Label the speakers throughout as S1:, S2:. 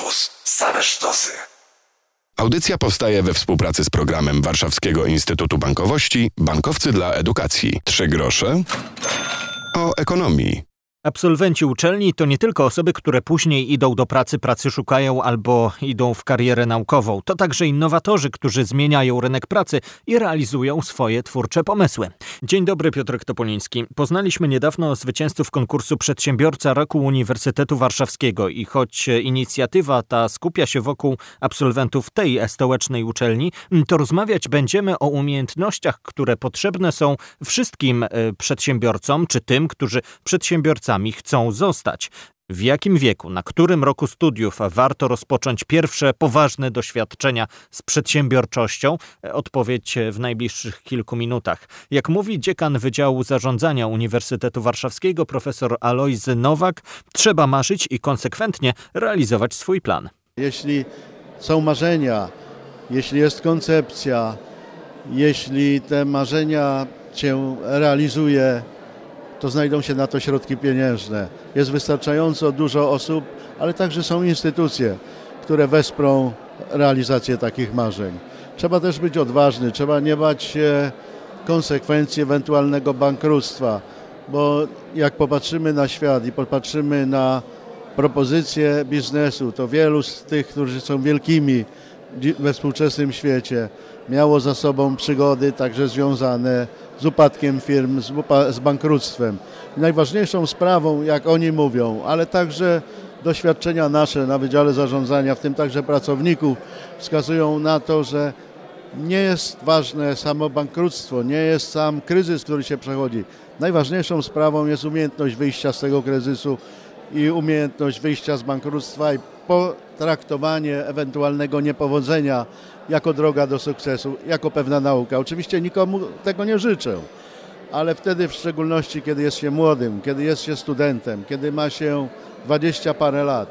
S1: Campus. Same sztosy.
S2: Audycja powstaje we współpracy z programem Warszawskiego Instytutu Bankowości Bankowcy dla Edukacji. Trzy grosze o ekonomii.
S3: Absolwenci uczelni to nie tylko osoby, które później idą do pracy, pracy szukają albo idą w karierę naukową. To także innowatorzy, którzy zmieniają rynek pracy i realizują swoje twórcze pomysły. Dzień dobry, Piotr Topoliński. Poznaliśmy niedawno zwycięzców konkursu Przedsiębiorca Roku Uniwersytetu Warszawskiego i choć inicjatywa ta skupia się wokół absolwentów tej stołecznej uczelni, to rozmawiać będziemy o umiejętnościach, które potrzebne są wszystkim e, przedsiębiorcom, czy tym, którzy przedsiębiorcami chcą zostać. W jakim wieku, na którym roku studiów warto rozpocząć pierwsze poważne doświadczenia z przedsiębiorczością? Odpowiedź w najbliższych kilku minutach. Jak mówi dziekan Wydziału Zarządzania Uniwersytetu Warszawskiego profesor Alojzy Nowak, trzeba marzyć i konsekwentnie realizować swój plan.
S4: Jeśli są marzenia, jeśli jest koncepcja, jeśli te marzenia się realizuje, to znajdą się na to środki pieniężne. Jest wystarczająco dużo osób, ale także są instytucje, które wesprą realizację takich marzeń. Trzeba też być odważny, trzeba nie bać się konsekwencji ewentualnego bankructwa, bo jak popatrzymy na świat i popatrzymy na propozycje biznesu, to wielu z tych, którzy są wielkimi we współczesnym świecie, miało za sobą przygody także związane z upadkiem firm, z, upa- z bankructwem. Najważniejszą sprawą, jak oni mówią, ale także doświadczenia nasze na Wydziale Zarządzania, w tym także pracowników, wskazują na to, że nie jest ważne samo bankructwo, nie jest sam kryzys, który się przechodzi. Najważniejszą sprawą jest umiejętność wyjścia z tego kryzysu i umiejętność wyjścia z bankructwa i potraktowanie ewentualnego niepowodzenia jako droga do sukcesu, jako pewna nauka. Oczywiście nikomu tego nie życzę, ale wtedy w szczególności, kiedy jest się młodym, kiedy jest się studentem, kiedy ma się dwadzieścia parę lat,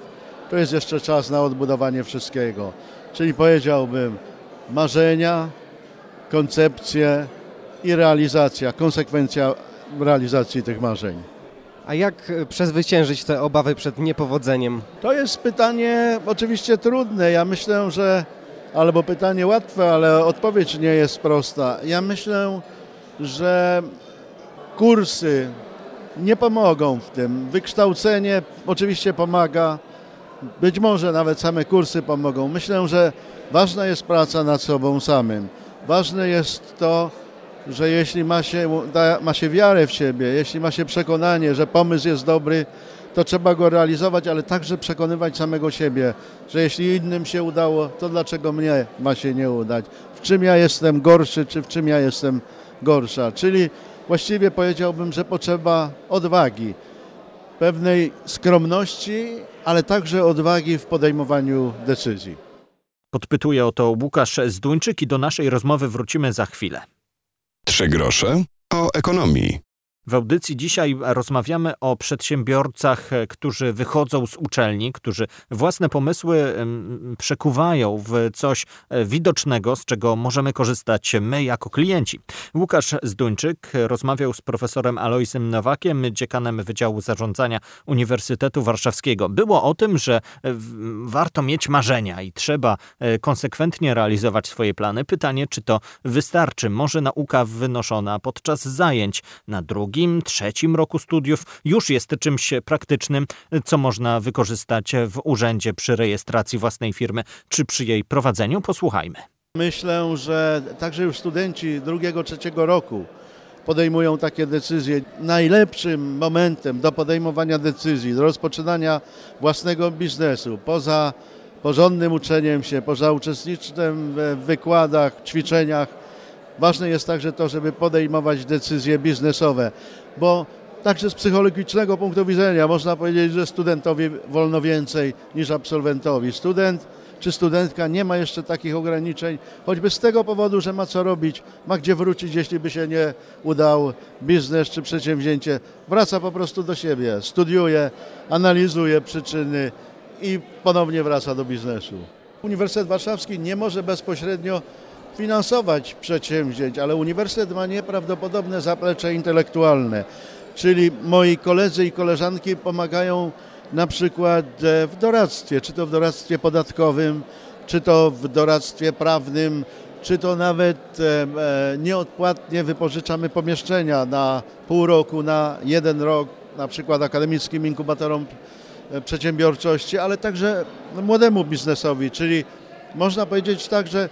S4: to jest jeszcze czas na odbudowanie wszystkiego. Czyli powiedziałbym marzenia, koncepcje i realizacja, konsekwencja realizacji tych marzeń.
S5: A jak e, przezwyciężyć te obawy przed niepowodzeniem?
S4: To jest pytanie oczywiście trudne. Ja myślę, że albo pytanie łatwe, ale odpowiedź nie jest prosta. Ja myślę, że kursy nie pomogą w tym. Wykształcenie oczywiście pomaga, być może nawet same kursy pomogą. Myślę, że ważna jest praca nad sobą samym. Ważne jest to, że jeśli ma się, da, ma się wiarę w siebie, jeśli ma się przekonanie, że pomysł jest dobry, to trzeba go realizować, ale także przekonywać samego siebie, że jeśli innym się udało, to dlaczego mnie ma się nie udać? W czym ja jestem gorszy, czy w czym ja jestem gorsza? Czyli właściwie powiedziałbym, że potrzeba odwagi, pewnej skromności, ale także odwagi w podejmowaniu decyzji.
S3: Podpytuje o to Łukasz Zduńczyk i do naszej rozmowy wrócimy za chwilę.
S2: Trzy grosze o ekonomii.
S3: W audycji dzisiaj rozmawiamy o przedsiębiorcach, którzy wychodzą z uczelni, którzy własne pomysły przekuwają w coś widocznego, z czego możemy korzystać my jako klienci. Łukasz Zduńczyk rozmawiał z profesorem Alojsem Nowakiem, dziekanem Wydziału Zarządzania Uniwersytetu Warszawskiego. Było o tym, że warto mieć marzenia i trzeba e, konsekwentnie realizować swoje plany. Pytanie, czy to wystarczy? Może nauka wynoszona podczas zajęć na drugi drugim, trzecim roku studiów już jest czymś praktycznym, co można wykorzystać w urzędzie przy rejestracji własnej firmy czy przy jej prowadzeniu. Posłuchajmy.
S4: Myślę, że także już studenci drugiego, trzeciego roku podejmują takie decyzje. Najlepszym momentem do podejmowania decyzji, do rozpoczynania własnego biznesu, poza porządnym uczeniem się, poza uczestnictwem w wykładach, ćwiczeniach, Ważne jest także to, żeby podejmować decyzje biznesowe, bo także z psychologicznego punktu widzenia można powiedzieć, że studentowi wolno więcej niż absolwentowi. Student czy studentka nie ma jeszcze takich ograniczeń, choćby z tego powodu, że ma co robić, ma gdzie wrócić, jeśli by się nie udał biznes czy przedsięwzięcie. Wraca po prostu do siebie, studiuje, analizuje przyczyny i ponownie wraca do biznesu. Uniwersytet Warszawski nie może bezpośrednio finansować przedsięwzięć, ale uniwersytet ma nieprawdopodobne zaplecze intelektualne, czyli moi koledzy i koleżanki pomagają na przykład e, w doradztwie, czy to w doradztwie podatkowym, czy to w doradztwie prawnym, czy to nawet e, e, nieodpłatnie wypożyczamy pomieszczenia na pół roku, na jeden rok, na przykład akademickim inkubatorom przedsiębiorczości, ale także młodemu biznesowi, czyli można powiedzieć tak, że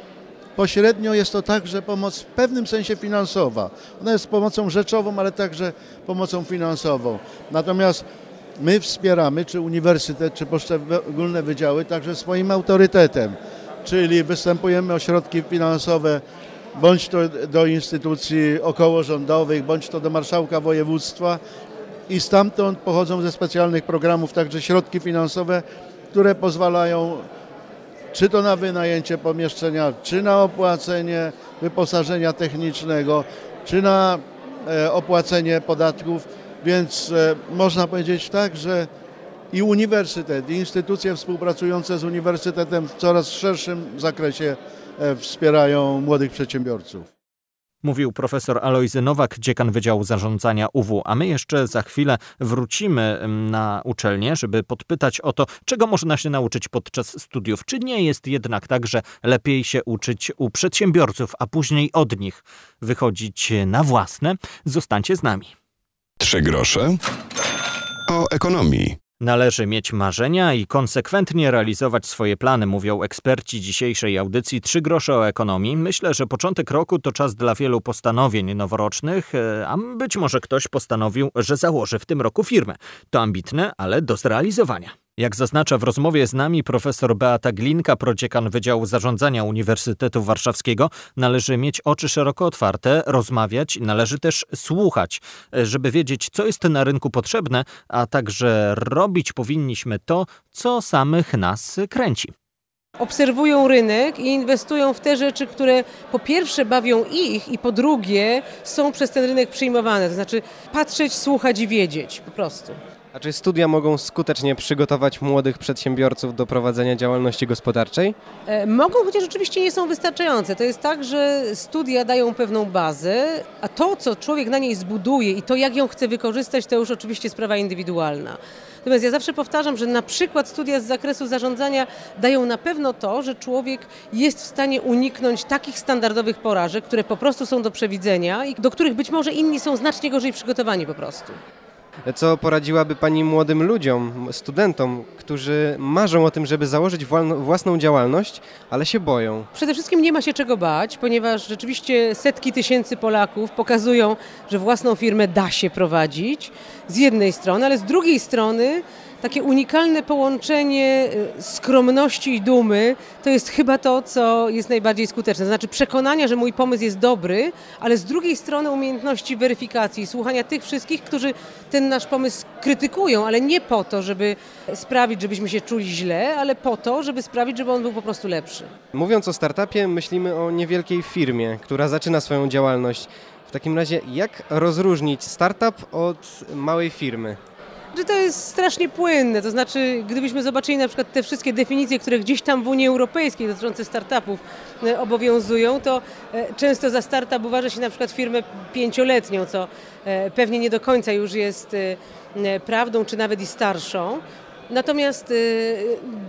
S4: pośrednio jest to także pomoc w pewnym sensie finansowa. Ona jest pomocą rzeczową, ale także pomocą finansową. Natomiast my wspieramy, czy uniwersytet, czy poszczególne wydziały, także swoim autorytetem, czyli występujemy o środki finansowe bądź to do instytucji okołorządowych, bądź to do marszałka województwa i stamtąd pochodzą ze specjalnych programów także środki finansowe, które pozwalają czy to na wynajęcie pomieszczenia, czy na opłacenie wyposażenia technicznego, czy na e, opłacenie podatków, więc e, można powiedzieć tak, że i uniwersytet, i instytucje współpracujące z uniwersytetem w coraz szerszym zakresie e, wspierają młodych przedsiębiorców.
S3: Mówił profesor Alojzy Nowak, dziekan Wydziału Zarządzania UW, a my jeszcze za chwilę wrócimy na uczelnię, żeby podpytać o to, czego można się nauczyć podczas studiów. Czy nie jest jednak tak, że lepiej się uczyć u przedsiębiorców, a później od nich wychodzić na własne? Zostańcie z nami.
S2: Trzy grosze o ekonomii.
S3: Należy mieć marzenia i konsekwentnie realizować swoje plany, mówią eksperci dzisiejszej audycji Trzy grosze o ekonomii. Myślę, że początek roku to czas dla wielu postanowień noworocznych, e, a być może ktoś postanowił, że założy w tym roku firmę. To ambitne, ale do zrealizowania. Jak zaznacza w rozmowie z nami profesor Beata Glinka, prodziekan Wydziału Zarządzania Uniwersytetu Warszawskiego, należy mieć oczy szeroko otwarte, rozmawiać, należy też słuchać, żeby wiedzieć, co jest na rynku potrzebne, a także robić powinniśmy to, co samych nas kręci
S1: obserwują rynek i inwestują w te rzeczy, które po pierwsze bawią ich i po drugie są przez ten rynek przyjmowane. To znaczy patrzeć, słuchać i wiedzieć po prostu.
S5: A czy studia mogą skutecznie przygotować młodych przedsiębiorców do prowadzenia działalności gospodarczej?
S1: E, mogą, chociaż oczywiście nie są wystarczające. To jest tak, że studia dają pewną bazę, a to, co człowiek na niej zbuduje i to, jak ją chce wykorzystać, to już oczywiście sprawa indywidualna. Natomiast ja zawsze powtarzam, że na przykład studia z zakresu zarządzania dają na pewno to, że człowiek jest w stanie uniknąć takich standardowych porażek, które po prostu są do przewidzenia i do których być może inni są znacznie gorzej przygotowani po prostu.
S5: Co poradziłaby Pani młodym ludziom, studentom, którzy marzą o tym, żeby założyć własną działalność, ale się boją?
S1: Przede wszystkim nie ma się czego bać, ponieważ rzeczywiście setki tysięcy Polaków pokazują, że własną firmę da się prowadzić z jednej strony, ale z drugiej strony takie unikalne połączenie y, skromności i dumy to jest chyba to, co jest najbardziej skuteczne. Znaczy przekonania, że mój pomysł jest dobry, ale z drugiej strony umiejętności weryfikacji, słuchania tych wszystkich, którzy ten nasz pomysł krytykują, ale nie po to, żeby sprawić, żebyśmy się czuli źle, ale po to, żeby sprawić, żeby on był po prostu lepszy.
S5: Mówiąc o startupie, myślimy o niewielkiej firmie, która zaczyna swoją działalność. W takim razie, jak rozróżnić startup od małej firmy?
S1: Że to jest strasznie płynne. To znaczy, gdybyśmy zobaczyli na przykład te wszystkie definicje, które gdzieś tam w Unii Europejskiej dotyczące startupów e, obowiązują, to e, często za startup uważa się na przykład firmę pięcioletnią, co e, pewnie nie do końca już jest prawdą, czy nawet i starszą. Natomiast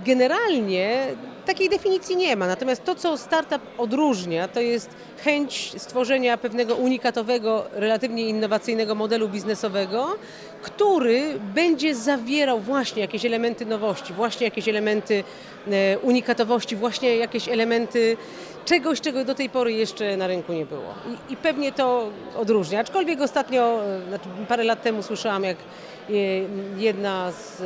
S1: generalnie takiej definicji nie ma. Natomiast to, co startup odróżnia, to jest chęć stworzenia pewnego unikatowego, relatywnie innowacyjnego modelu biznesowego, który będzie zawierał właśnie jakieś elementy nowości, właśnie jakieś elementy e, unikatowości, właśnie jakieś elementy czegoś, czego do tej pory jeszcze na rynku nie było. I, i pewnie to odróżnia. Aczkolwiek ostatnio, e, znaczy parę lat temu słyszałam, jak e, jedna z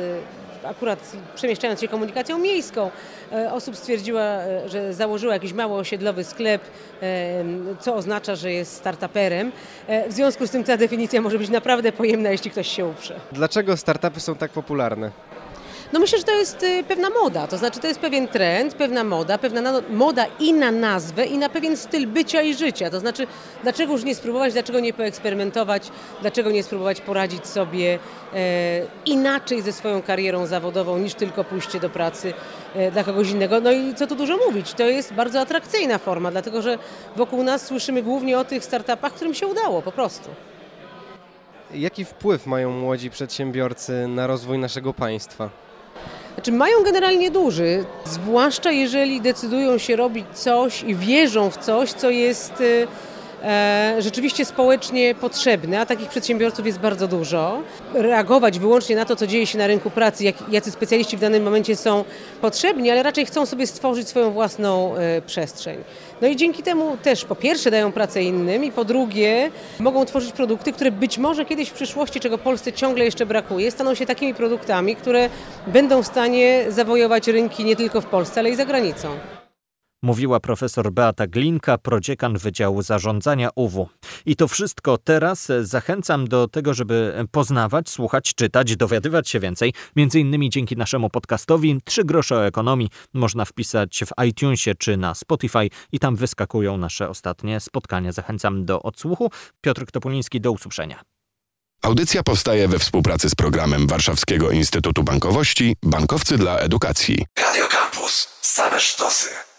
S1: akurat przemieszczając się komunikacją miejską, e, osób stwierdziła, e, że założyła jakiś mało osiedlowy sklep, e, co oznacza, że jest startuperem. W związku z tym ta definicja może być naprawdę pojemna, jeśli ktoś się uprze.
S5: Dlaczego startupy są tak popularne?
S1: No myślę, że to jest y, pewna moda, to znaczy to jest pewien trend, pewna moda, pewna moda i na nazwę, i na pewien styl bycia i życia. To znaczy, dlaczego już nie spróbować, dlaczego nie poeksperymentować, dlaczego nie spróbować poradzić sobie e, inaczej ze swoją karierą zawodową niż tylko pójście do pracy e, dla kogoś innego. No i co tu dużo mówić, to jest bardzo atrakcyjna forma, dlatego że wokół nas słyszymy głównie o tych startupach, którym się udało po prostu.
S5: jaki wpływ mają młodzi przedsiębiorcy na rozwój naszego państwa?
S1: Znaczy mają generalnie duży, zwłaszcza jeżeli decydują się robić coś i wierzą w coś, co jest y, rzeczywiście społecznie potrzebne, a takich przedsiębiorców jest bardzo dużo. Reagować wyłącznie na to, co dzieje się na rynku pracy, jak, jacy specjaliści w danym momencie są potrzebni, ale raczej chcą sobie stworzyć swoją własną e, przestrzeń. No i dzięki temu też po pierwsze dają pracę innym i po drugie mogą tworzyć produkty, które być może kiedyś w przyszłości, czego Polsce ciągle jeszcze brakuje, staną się takimi produktami, które będą w stanie zawojować rynki nie tylko w Polsce, ale i za granicą.
S3: Mówiła profesor Beata Glinka, prodziekan Wydziału Zarządzania UW. I to wszystko teraz zachęcam do tego, żeby poznawać, słuchać, czytać, dowiadywać się więcej. Między innymi dzięki naszemu podcastowi Trzy grosze o ekonomii można wpisać w iTunesie czy na Spotify i tam wyskakują nasze ostatnie spotkania. Zachęcam do odsłuchu. Piotr Topuliński, do usłyszenia.
S2: Audycja powstaje we współpracy z programem Warszawskiego Instytutu Bankowości Bankowcy dla Edukacji.
S6: Radio Campus. Same sztosy.